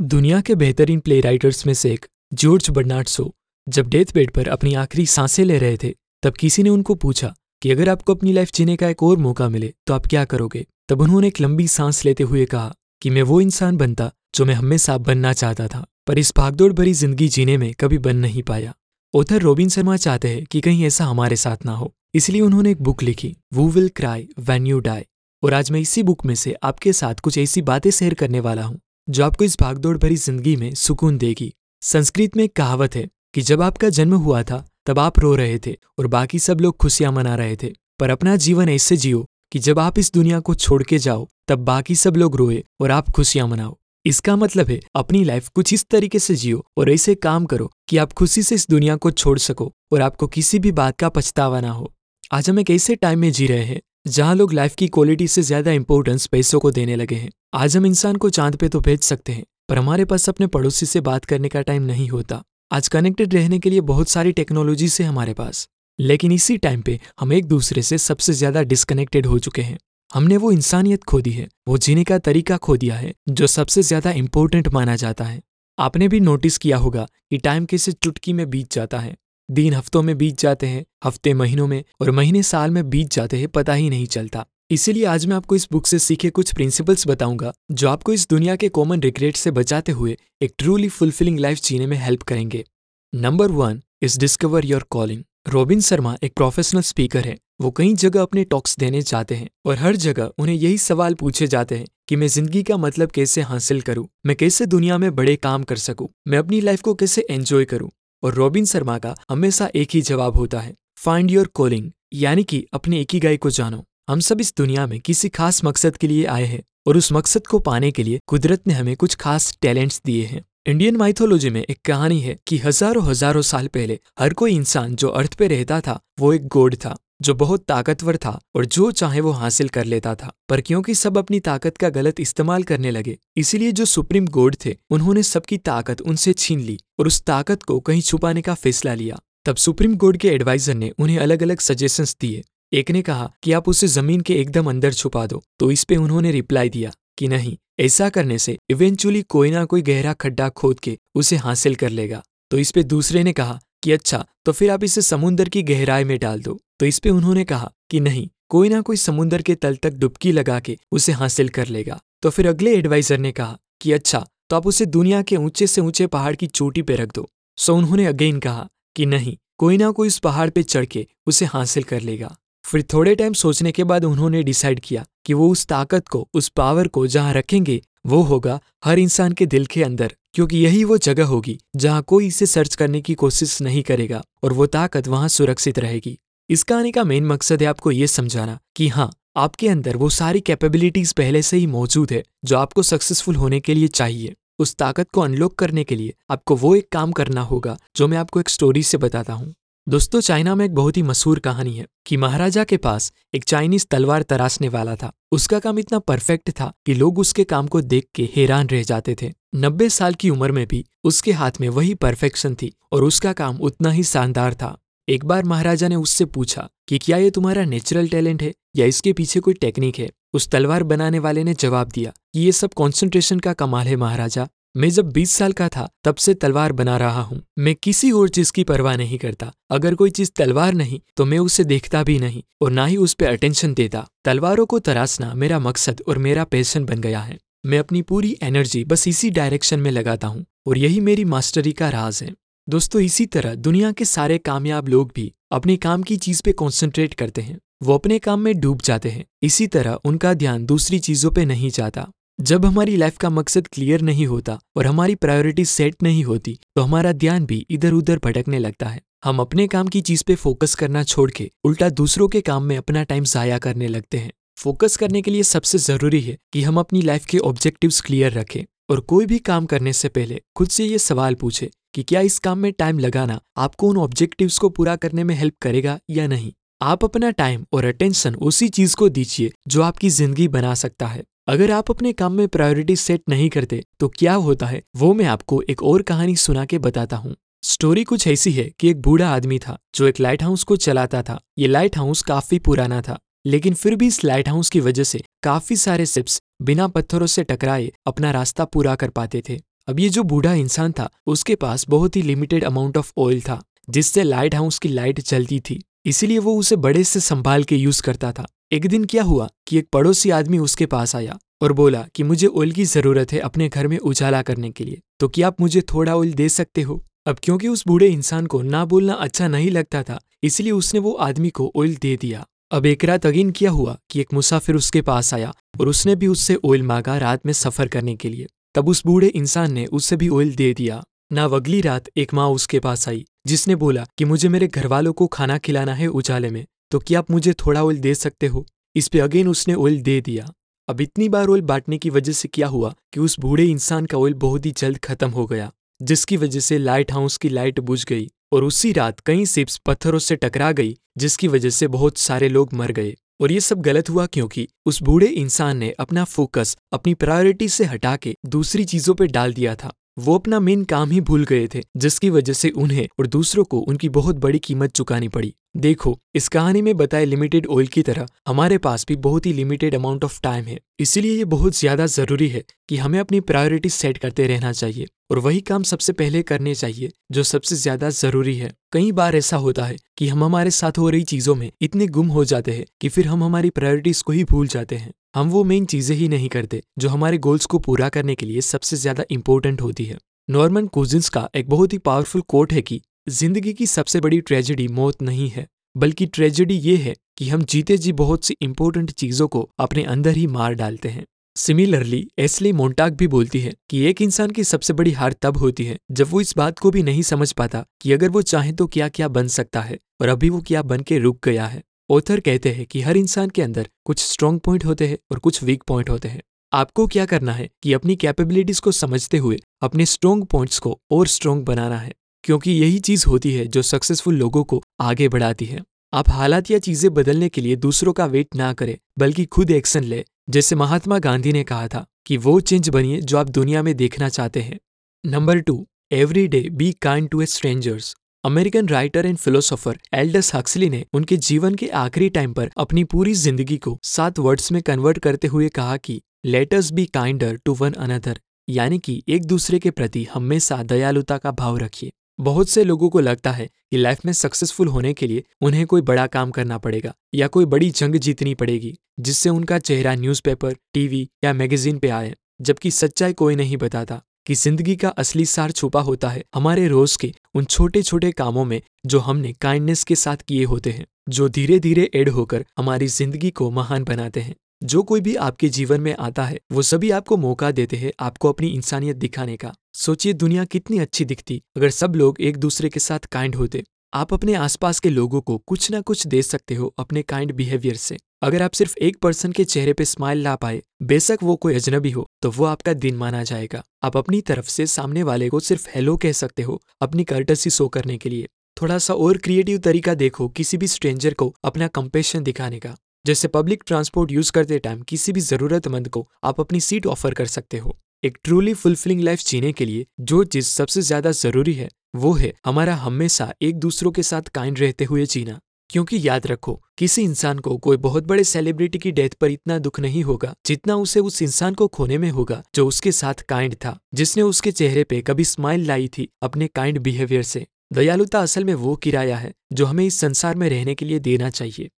दुनिया के बेहतरीन प्ले राइटर्स में से एक जॉर्ज बर्नार्ड शो जब डेथ बेड पर अपनी आखिरी साँसें ले रहे थे, तब किसी ने उनको पूछा कि अगर आपको अपनी लाइफ जीने का एक और मौका मिले तो आप क्या करोगे? तब उन्होंने एक लंबी सांस लेते हुए कहा कि मैं वो इंसान बनता जो मैं हमेशा बनना चाहता था, पर इस भागदौड़ भरी ज़िंदगी जीने में कभी बन नहीं पाया। ओथर रोबिन शर्मा चाहते हैं कि कहीं ऐसा हमारे साथ ना हो, इसलिए उन्होंने एक बुक लिखी who will cry when you die और आज मैं इसी बुक में से आपके साथ कुछ ऐसी बातें शेयर करने वाला हूँ। जो आपको इस भागदौड़ भरी ज़िंदगी में सुकून देगी। संस्कृत में एक कहावत है कि जब आपका जन्म हुआ था, तब आप रो रहे थे और बाकी सब लोग खुशियाँ मना रहे थे। पर अपना जीवन ऐसे जियो कि जब आप इस दुनिया को छोड़ के जाओ, तब बाकी सब लोग रोए और आप खुशियाँ मनाओ। इसका मतलब है, अपनी लाइफ कुछ इस तरीके से जियो और ऐसे काम करो कि आप खुशी से इस दुनिया को छोड़ सको और आपको किसी भी बात का पछतावा ना हो। आज हम एक ऐसे टाइम में जी रहे हैं जहाँ लोग लाइफ की क्वालिटी से ज़्यादा इंपॉर्टेंस पैसों को देने लगे हैं। आज हम इंसान को चाँद पे तो भेज सकते हैं, पर हमारे पास अपने पड़ोसी से बात करने का टाइम नहीं होता। आज कनेक्टेड रहने के लिए बहुत सारी टेक्नोलॉजी से हमारे पास, लेकिन इसी टाइम पे हम एक दूसरे से सबसे ज़्यादा डिस्कनेक्टेड हो चुके हैं। हमने वो इंसानियत खो दी है, वो जीने का तरीका खो दिया है, जो सबसे ज़्यादा इंपॉर्टेंट माना जाता है। आपने भी नोटिस किया होगा कि टाइम कैसे चुटकी में बीत जाता है। दिन हफ्तों में बीत जाते हैं, हफ़्ते महीनों में और महीने साल में बीत जाते हैं, पता ही नहीं चलता। इसीलिए आज मैं आपको इस बुक से सीखे कुछ प्रिंसिपल्स बताऊँगा, जो आपको इस दुनिया के कॉमन रिग्रेट से बचाते हुए एक ट्रूली फुलफिलिंग लाइफ जीने में हेल्प करेंगे। Number one is discover your calling Robin Sharma एक प्रोफेशनल स्पीकर है। वो कई जगह अपने टॉक्स देने जाते हैं और हर जगह उन्हें यही सवाल पूछे जाते हैं कि मैं ज़िंदगी का मतलब कैसे हासिल करूँ? मैं कैसे दुनिया में बड़े काम कर सकूँ? मैं अपनी लाइफ को कैसे एंजॉय करूँ? और रॉबिन शर्मा का हमेशा एक ही जवाब होता है फाइंड योर कॉलिंग यानी कि अपने एक ही गाय को जानो। हम सब इस दुनिया में किसी खास मकसद के लिए आए हैं और उस मकसद को पाने के लिए कुदरत ने हमें कुछ खास टैलेंट्स दिए हैं। इंडियन माइथोलॉजी में एक कहानी है कि हज़ारों हज़ारों साल पहले हर कोई इंसान जो अर्थ पे रहता था, वो एक गोड था। जो बहुत ताकतवर था और जो चाहे वो हासिल कर लेता था। पर क्योंकि सब अपनी ताकत का गलत इस्तेमाल करने लगे, इसीलिए जो सुप्रीम गोड थे, उन्होंने सबकी ताकत उनसे छीन ली और उस ताकत को कहीं छुपाने का फैसला लिया। तब सुप्रीम कोर्ट के एडवाइजर ने उन्हें अलग अलग सजेशंस दिए। एक ने कहा कि आप उसे ज़मीन के एकदम अंदर छुपा दो तो इस पे उन्होंने रिप्लाई दिया कि नहीं, ऐसा करने से इवेंचुअली कोई ना कोई गहरा खड्डा खोद के उसे हासिल कर लेगा। तो इस पे दूसरे ने कहा कि अच्छा तो फिर आप इसे समुन्द्र की गहराई में डाल दो। तो इस पे उन्होंने कहा कि नहीं, कोई ना कोई समुन्द्र के तल तक डुबकी लगा के उसे हासिल कर लेगा। तो फिर अगले एडवाइजर ने कहा कि अच्छा तो आप उसे दुनिया के ऊँचे से ऊँचे पहाड़ की चोटी पे रख दो। सो उन्होंने अगेन कहा कि नहीं, कोई ना कोई उस पहाड़ पे चढ़ के उसे हासिल कर लेगा। फिर थोड़े टाइम सोचने के बाद उन्होंने डिसाइड किया कि वो उस ताकत को, उस पावर को जहाँ रखेंगे वो होगा हर इंसान के दिल के अंदर, क्योंकि यही वो जगह होगी जहाँ कोई इसे सर्च करने की कोशिश नहीं करेगा और वो ताकत वहाँ सुरक्षित रहेगी। इस कहानी का मेन मकसद है आपको ये समझाना कि हाँ आपके अंदर वो सारी कैपेबिलिटीज पहले से ही मौजूद है जो आपको सक्सेसफुल होने के लिए चाहिए। उस ताकत को अनलॉक करने के लिए आपको वो एक काम करना होगा जो मैं आपको एक स्टोरी से बताता हूँ। दोस्तों, चाइना में एक बहुत ही मशहूर कहानी है कि महाराजा के पास एक चाइनीज़ तलवार तराशने वाला था। उसका काम इतना परफेक्ट था कि लोग उसके काम को देख के हैरान रह जाते थे। नब्बे साल की उम्र में भी उसके हाथ में वही परफेक्शन थी और उसका काम उतना ही शानदार था। एक बार महाराजा ने उससे पूछा कि क्या ये तुम्हारा नेचुरल टैलेंट है या इसके पीछे कोई टेक्निक है? उस तलवार बनाने वाले ने जवाब दिया कि ये सब कॉन्सेंट्रेशन का कमाल है महाराजा। मैं जब 20 साल का था, तब से तलवार बना रहा हूँ। मैं किसी और चीज़ की परवाह नहीं करता। अगर कोई चीज़ तलवार नहीं तो मैं उसे देखता भी नहीं और ना ही उस पर अटेंशन देता। तलवारों को तराशना मेरा मकसद और मेरा पैशन बन गया है। मैं अपनी पूरी एनर्जी बस इसी डायरेक्शन में लगाता हूँ और यही मेरी मास्टरी का राज है। दोस्तों, इसी तरह दुनिया के सारे कामयाब लोग भी अपने काम की चीज़ पे कॉन्सेंट्रेट करते हैं। वो अपने काम में डूब जाते हैं। इसी तरह उनका ध्यान दूसरी चीज़ों पे नहीं जाता। जब हमारी लाइफ का मकसद क्लियर नहीं होता और हमारी प्रायोरिटी सेट नहीं होती तो हमारा ध्यान भी इधर उधर भटकने लगता है। हम अपने काम की चीज़ पे फोकस करना छोड़ के उल्टा दूसरों के काम में अपना टाइम जाया करने लगते हैं। फोकस करने के लिए सबसे ज़रूरी है कि हम अपनी लाइफ के ऑब्जेक्टिव्स क्लियर रखें और कोई भी काम करने से पहले खुद से ये सवाल पूछे कि क्या इस काम में टाइम लगाना आपको उन ऑब्जेक्टिव्स को पूरा करने में हेल्प करेगा या नहीं। आप अपना टाइम और अटेंशन उसी चीज़ को दीजिए जो आपकी ज़िंदगी बना सकता है। अगर आप अपने काम में प्रायोरिटी सेट नहीं करते तो क्या होता है? वो मैं आपको एक और कहानी सुना के बताता हूँ। स्टोरी कुछ ऐसी है कि एक बूढ़ा आदमी था, जो एक लाइट हाउस को चलाता था। ये लाइट हाउस काफ़ी पुराना था, लेकिन फिर भी इस लाइट हाउस की वजह से काफ़ी सारे सिप्स बिना पत्थरों से टकराए अपना रास्ता पूरा कर पाते थे। अब ये जो बूढ़ा इंसान था, उसके पास बहुत ही लिमिटेड अमाउंट ऑफ़ ऑयल था, जिससे लाइट हाउस की लाइट जलती थी। इसीलिए वो उसे बड़े से संभाल के यूज़ करता था। एक दिन क्या हुआ कि एक पड़ोसी आदमी उसके पास आया और बोला कि मुझे ऑयल की ज़रूरत है अपने घर में उजाला करने के लिए। तो क्या आप मुझे थोड़ा ऑयल दे सकते हो? अब क्योंकि उस बूढ़े इंसान को ना बोलना अच्छा नहीं लगता था, इसलिए उसने वो आदमी को ऑयल दे दिया। अब एक रात अगेन क्या हुआ कि एक मुसाफिर उसके पास आया और उसने भी उससे ऑयल मांगा रात में सफ़र करने के लिए। तब उस बूढ़े इंसान ने उससे भी ऑयल दे दिया। ना अगली रात एक माँ उसके पास आई, जिसने बोला कि मुझे मेरे घर वालों को खाना खिलाना है उजाले में। तो क्या आप मुझे थोड़ा ऑयल दे सकते हो? इस पे अगेन उसने ऑयल दे दिया। अब इतनी बार ऑयल बांटने की वजह से क्या हुआ कि उस बूढ़े इंसान का ऑयल बहुत ही जल्द खत्म हो गया, जिसकी वजह से लाइट हाउस की लाइट बुझ गई और उसी रात कई सिप्स पत्थरों से टकरा गई, जिसकी वजह से बहुत सारे लोग मर गए। और ये सब गलत हुआ क्योंकि उस बूढ़े इंसान ने अपना फोकस अपनी प्रायोरिटी से हटा के दूसरी चीज़ों पर डाल दिया था। वो अपना मेन काम ही भूल गए थे, जिसकी वजह से उन्हें और दूसरों को उनकी बहुत बड़ी कीमत चुकानी पड़ी। देखो, इस कहानी में बताए लिमिटेड ऑयल की तरह, हमारे पास भी बहुत ही लिमिटेड अमाउंट ऑफ़ टाइम है। इसीलिए ये बहुत ज़्यादा ज़रूरी है कि हमें अपनी प्रायोरिटी सेट करते रहना चाहिए और वही काम सबसे पहले करने चाहिए, जो सबसे ज़्यादा ज़रूरी है। कई बार ऐसा होता है कि हम हमारे साथ हो रही चीज़ों में इतने गुम हो जाते हैं कि फिर हम हमारी प्रायोरिटीज को ही भूल जाते हैं। हम वो मेन चीज़ें ही नहीं करते, जो हमारे गोल्स को पूरा करने के लिए सबसे ज़्यादा इंपॉर्टेंट होती है। नॉर्मन कोजिन्स का एक बहुत ही पावरफुल कोट है कि ज़िंदगी की सबसे बड़ी ट्रेजेडी मौत नहीं है, बल्कि ट्रेजेडी ये है कि हम जीते जी बहुत सी इंपॉर्टेंट चीज़ों को अपने अंदर ही मार डालते हैं। सिमिलरली एसली मोन्टाक भी बोलती है कि एक इंसान की सबसे बड़ी हार तब होती है जब वो इस बात को भी नहीं समझ पाता कि अगर वो चाहे तो क्या क्या बन सकता है और अभी वो क्या बन के रुक गया है। ऑथर कहते हैं कि हर इंसान के अंदर कुछ स्ट्रॉन्ग पॉइंट होते हैं और कुछ वीक पॉइंट होते हैं। आपको क्या करना है कि अपनी कैपेबिलिटीज को समझते हुए अपने स्ट्रॉन्ग पॉइंट्स को और स्ट्रॉन्ग बनाना है। क्योंकि यही चीज़ होती है जो सक्सेसफुल लोगों को आगे बढ़ाती है। आप हालात या चीज़ें बदलने के लिए दूसरों का वेट ना करें, बल्कि खुद एक्शन ले, जैसे महात्मा गांधी ने कहा था कि वो चेंज बनिए जो आप दुनिया में देखना चाहते हैं। Number two every day be kind to a strangers American writer and philosopher Aldous Huxley ने उनके जीवन के आखिरी टाइम पर अपनी पूरी ज़िंदगी को सात वर्ड्स में कन्वर्ट करते हुए कहा कि let us be kinder to one another यानी कि एक दूसरे के प्रति हमेशा दयालुता का भाव रखिए। बहुत से लोगों को लगता है कि लाइफ में सक्सेसफुल होने के लिए उन्हें कोई बड़ा काम करना पड़ेगा या कोई बड़ी जंग जीतनी पड़ेगी जिससे उनका चेहरा न्यूज़पेपर, टीवी या मैगजीन पे आए। जबकि सच्चाई कोई नहीं बताता कि ज़िंदगी का असली सार छुपा होता है हमारे रोज के उन छोटे छोटे कामों में जो हमने काइंडनेस के साथ किए होते हैं जो धीरे धीरे एड होकर हमारी ज़िंदगी को महान बनाते हैं। जो कोई भी आपके जीवन में आता है वो सभी आपको मौका देते हैं आपको अपनी इंसानियत दिखाने का। सोचिए दुनिया कितनी अच्छी दिखती, अगर सब लोग एक दूसरे के साथ काइंड होते। आप अपने आसपास के लोगों को कुछ ना कुछ दे सकते हो अपने काइंड बिहेवियर से। अगर आप सिर्फ़ एक पर्सन के चेहरे पे स्माइल ला पाए, बेशक वो कोई अजनबी हो तो वो आपका दिन माना जाएगा। आप अपनी तरफ़ से सामने वाले को सिर्फ़ हेलो कह सकते हो, अपनी कर्टसी शो करने के लिए। थोड़ा सा और क्रिएटिव तरीका देखो किसी भी स्ट्रेंजर को अपना कंपेशन दिखाने का। जैसे पब्लिक ट्रांसपोर्ट यूज़ करते टाइम किसी भी जरूरतमंद को आप अपनी सीट ऑफ़र कर सकते हो। एक ट्रूली फुलफिलिंग लाइफ जीने के लिए जो चीज़ सबसे ज़्यादा ज़रूरी है, वो है हमारा हमेशा एक दूसरों के साथ काइंड रहते हुए जीना। क्योंकि याद रखो, किसी इंसान को कोई बहुत बड़े सेलिब्रिटी की डेथ पर इतना दुख नहीं होगा, जितना उसे उस इंसान को खोने में होगा, जो उसके साथ काइंड था, जिसने उसके चेहरे पे कभी स्माइल लाई थी अपने काइंड बिहेवियर से। दयालुता असल में वो किराया है, जो हमें इस संसार में रहने के लिए देना चाहिए।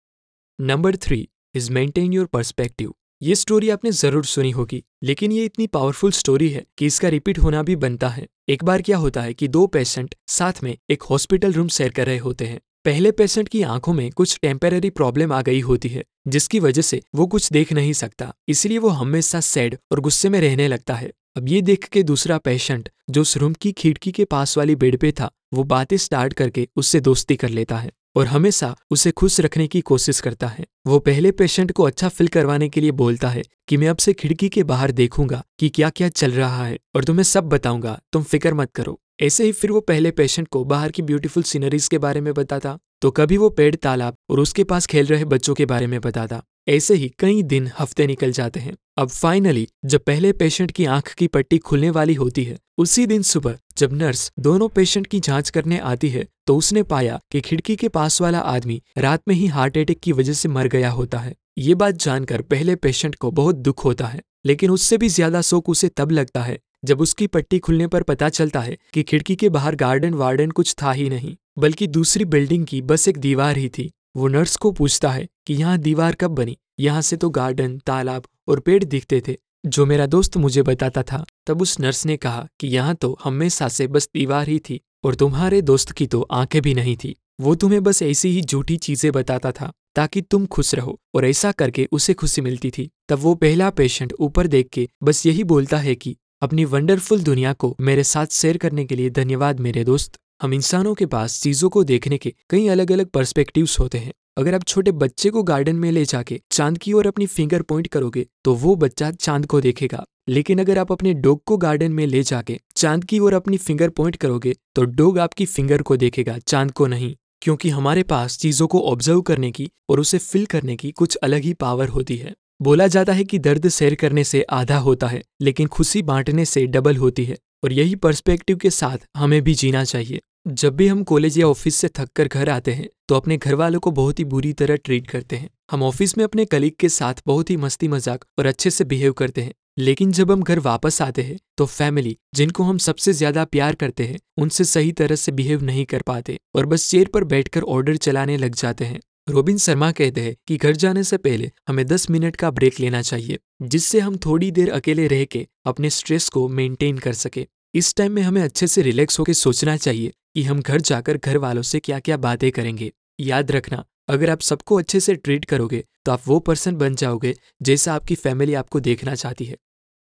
Number three is maintain your perspective ये स्टोरी आपने ज़रूर सुनी होगी, लेकिन ये इतनी पावरफुल स्टोरी है कि इसका रिपीट होना भी बनता है। एक बार क्या होता है कि दो पेशेंट साथ में एक हॉस्पिटल रूम शेयर कर रहे होते हैं। पहले पेशेंट की आँखों में कुछ टेम्पररी प्रॉब्लम आ गई होती है, जिसकी वजह से वो कुछ देख नहीं सकता। इसलिए वो हमेशा सैड और गुस्से में रहने लगता है। अब ये देख के दूसरा पेशेंट, जो उस रूम की खिड़की के पास वाली बेड पे था, वो बातें स्टार्ट करके उससे दोस्ती कर लेता है और हमेशा उसे खुश रखने की कोशिश करता है। वो पहले पेशेंट को अच्छा फील करवाने के लिए बोलता है कि मैं अब से खिड़की के बाहर देखूँगा कि क्या क्या चल रहा है और तुम्हें सब बताऊँगा, तुम फ़िक्र मत करो। ऐसे ही फिर वो पहले पेशेंट को बाहर की ब्यूटीफुल सीनरीज के बारे में बताता तो कभी वो पेड़, तालाब और उसके पास खेल रहे बच्चों के बारे में बताता। ऐसे ही कई दिन हफ़्ते निकल जाते हैं। अब फाइनली जब पहले पेशेंट की आँख की पट्टी खुलने वाली होती है, उसी दिन सुबह, जब नर्स दोनों पेशेंट की जाँच करने आती है तो उसने पाया कि खिड़की के पास वाला आदमी रात में ही हार्ट अटैक की वजह से मर गया होता है। ये बात जानकर पहले पेशेंट को बहुत दुख होता है, लेकिन उससे भी ज़्यादा शोक उसे तब लगता है, जब उसकी पट्टी खुलने पर पता चलता है कि खिड़की के बाहर गार्डन वार्डन कुछ था ही नहीं, बल्कि दूसरी बिल्डिंग की बस एक दीवार ही थी। वो नर्स को पूछता है कि यहाँ दीवार कब बनी? यहाँ से तो गार्डन, तालाब और पेड़ दिखते थे। जो मेरा दोस्त मुझे बताता था, तब उस नर्स ने कहा कि यहाँ तो हमेशा से बस दीवार ही थी और तुम्हारे दोस्त की तो आँखें भी नहीं थी। वो तुम्हें बस ऐसी ही झूठी चीज़ें बताता था ताकि तुम खुश रहो और ऐसा करके उसे खुशी मिलती थी। तब वो पहला पेशेंट ऊपर देख के बस यही बोलता है कि, अपनी वंडरफुल दुनिया को मेरे साथ शेयर करने के लिए धन्यवाद मेरे दोस्त। हम इंसानों के पास चीज़ों को देखने के कई अलग अलग पर्सपेक्टिव्स होते हैं। अगर आप छोटे बच्चे को गार्डन में ले जाके चाँद की ओर अपनी फिंगर पॉइंट करोगे तो वो बच्चा चाँद को देखेगा। लेकिन अगर आप अपने डॉग को गार्डन में ले जाके चाँद की ओर अपनी फिंगर पॉइंट करोगे तो डॉग आपकी फिंगर को देखेगा, चाँद को नहीं। क्योंकि हमारे पास चीज़ों को ऑब्ज़र्व करने की और उसे फिल करने की कुछ अलग ही पावर होती है। बोला जाता है कि दर्द शेयर करने से आधा होता है, लेकिन खुशी बांटने से डबल होती है। और यही पर्सपेक्टिव के साथ हमें भी जीना चाहिए। जब भी हम कॉलेज या ऑफ़िस से थक कर घर आते हैं तो अपने घर वालों को बहुत ही बुरी तरह ट्रीट करते हैं। हम ऑफ़िस में अपने कलीग के साथ बहुत ही मस्ती मज़ाक और अच्छे से बिहेव करते हैं, लेकिन जब हम घर वापस आते हैं तो फैमिली जिनको हम सबसे ज़्यादा प्यार करते हैं, उनसे सही तरह से बिहेव नहीं कर पाते और बस चेयर पर बैठकर ऑर्डर चलाने लग जाते हैं। रोबिन शर्मा कहते हैं कि घर जाने से पहले हमें 10 मिनट का ब्रेक लेना चाहिए, जिससे हम थोड़ी देर अकेले रह के अपने स्ट्रेस को मेंटेन कर सके। इस टाइम में हमें अच्छे से रिलैक्स होकर सोचना चाहिए कि हम घर जाकर घर वालों से क्या क्या बातें करेंगे। याद रखना, अगर आप सबको अच्छे से ट्रीट करोगे तो आप वो पर्सन बन जाओगे जैसा आपकी फैमिली आपको देखना चाहती है।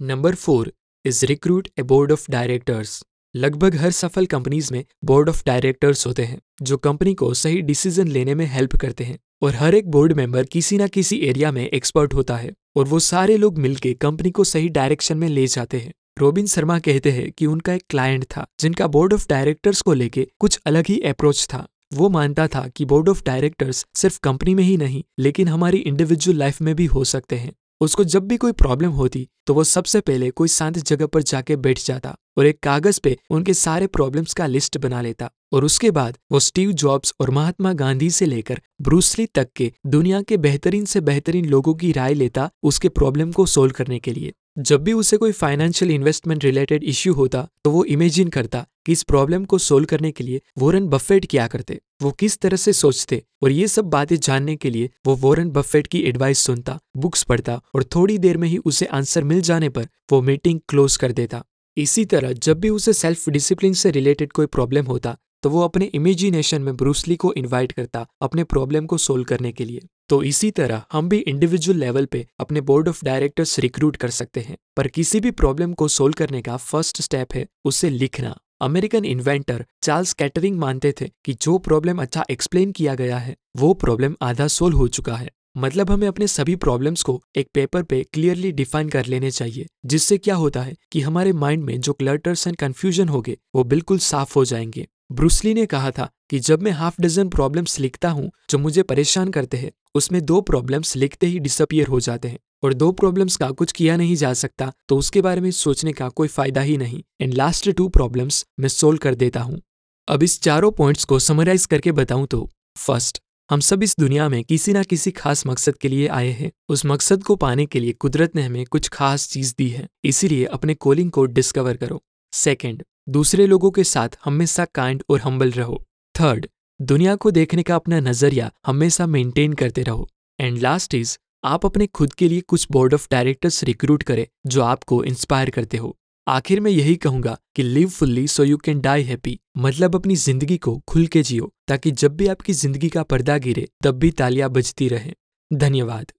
Number four is recruit a board of directors लगभग हर सफल कंपनीज़ में बोर्ड ऑफ़ डायरेक्टर्स होते हैं, जो कंपनी को सही डिसीज़न लेने में हेल्प करते हैं और हर एक बोर्ड मेंबर किसी ना किसी एरिया में एक्सपर्ट होता है और वो सारे लोग मिलकर कंपनी को सही डायरेक्शन में ले जाते हैं। रोबिन शर्मा कहते हैं कि उनका एक क्लाइंट था, जिनका बोर्ड ऑफ़ डायरेक्टर्स को लेके कुछ अलग ही अप्रोच था। वो मानता था कि बोर्ड ऑफ़ डायरेक्टर्स सिर्फ़ कंपनी में ही नहीं, लेकिन हमारी इंडिविजुअल लाइफ में भी हो सकते हैं। उसको जब भी कोई प्रॉब्लम होती तो वो सबसे पहले कोई शांत जगह पर जाके बैठ जाता और एक कागज़ पे उनके सारे प्रॉब्लम्स का लिस्ट बना लेता। और उसके बाद वो स्टीव जॉब्स और महात्मा गांधी से लेकर ब्रूसली तक के दुनिया के बेहतरीन से बेहतरीन लोगों की राय लेता उसके प्रॉब्लम को सोल्व करने के लिए। जब भी उसे कोई फाइनेंशियल इन्वेस्टमेंट रिलेटेड इश्यू होता तो वो इमेजिन करता कि इस प्रॉब्लम को सोल्व करने के लिए वोरन बफेट क्या करते, वो किस तरह से सोचते और ये सब बातें जानने के लिए वो वोरन बफेट की एडवाइस सुनता बुक्स पढ़ता और थोड़ी देर में ही उसे आंसर मिल जाने पर वो मीटिंग क्लोज कर देता। इसी तरह जब भी उसे सेल्फ डिसिप्लिन से रिलेटेड कोई प्रॉब्लम होता तो वो अपने इमेजिनेशन में ब्रूसली को इनवाइट करता अपने प्रॉब्लम को सोल्व करने के लिए। तो इसी तरह हम भी इंडिविजुअल लेवल पे अपने बोर्ड ऑफ़ डायरेक्टर्स रिक्रूट कर सकते हैं। पर किसी भी प्रॉब्लम को सोल्व करने का फ़र्स्ट स्टेप है उसे लिखना। अमेरिकन इन्वेंटर चार्ल्स कैटरिंग मानते थे कि जो प्रॉब्लम अच्छा एक्सप्लेन किया गया है, वो प्रॉब्लम आधा सोल्व हो चुका है। मतलब हमें अपने सभी प्रॉब्लम्स को एक पेपर पे क्लियरली डिफाइन कर लेने चाहिए, जिससे क्या होता है कि हमारे माइंड में जो क्लटर्स एंड कंफ्यूजन होंगे, वो बिल्कुल साफ़ हो जाएँगे। ब्रूसली ने कहा था कि जब मैं हाफ़ डजन प्रॉब्लम्स लिखता हूँ, जो मुझे परेशान करते हैं, उसमें दो प्रॉब्लम्स लिखते ही डिसअपियर हो जाते हैं और दो प्रॉब्लम्स का कुछ किया नहीं जा सकता तो उसके बारे में सोचने का कोई फ़ायदा ही नहीं। एंड लास्ट टू प्रॉब्लम्स मैं सोल्व कर देता हूँ। अब इस चारों पॉइंट्स को समराइज करके बताऊँ तो फ़र्स्ट हम सब इस दुनिया में किसी ना किसी खास मकसद के लिए आए हैं। उस मकसद को पाने के लिए कुदरत ने हमें कुछ खास चीज़ दी है, इसीलिए अपने कोलिंग को डिस्कवर करो। सेकेंड दूसरे लोगों के साथ हमेशा काइंड और हम्बल रहो। थर्ड दुनिया को देखने का अपना नज़रिया हमेशा मेंटेन करते रहो। एंड लास्ट इज़ आप अपने खुद के लिए कुछ बोर्ड ऑफ़ डायरेक्टर्स रिक्रूट करें जो आपको इंस्पायर करते हो। आखिर में यही कहूँगा कि live fully so you can die happy मतलब अपनी ज़िंदगी को खुल के जियो, ताकि जब भी आपकी ज़िंदगी का पर्दा गिरे, तब भी तालियाँ बजती रहे। धन्यवाद।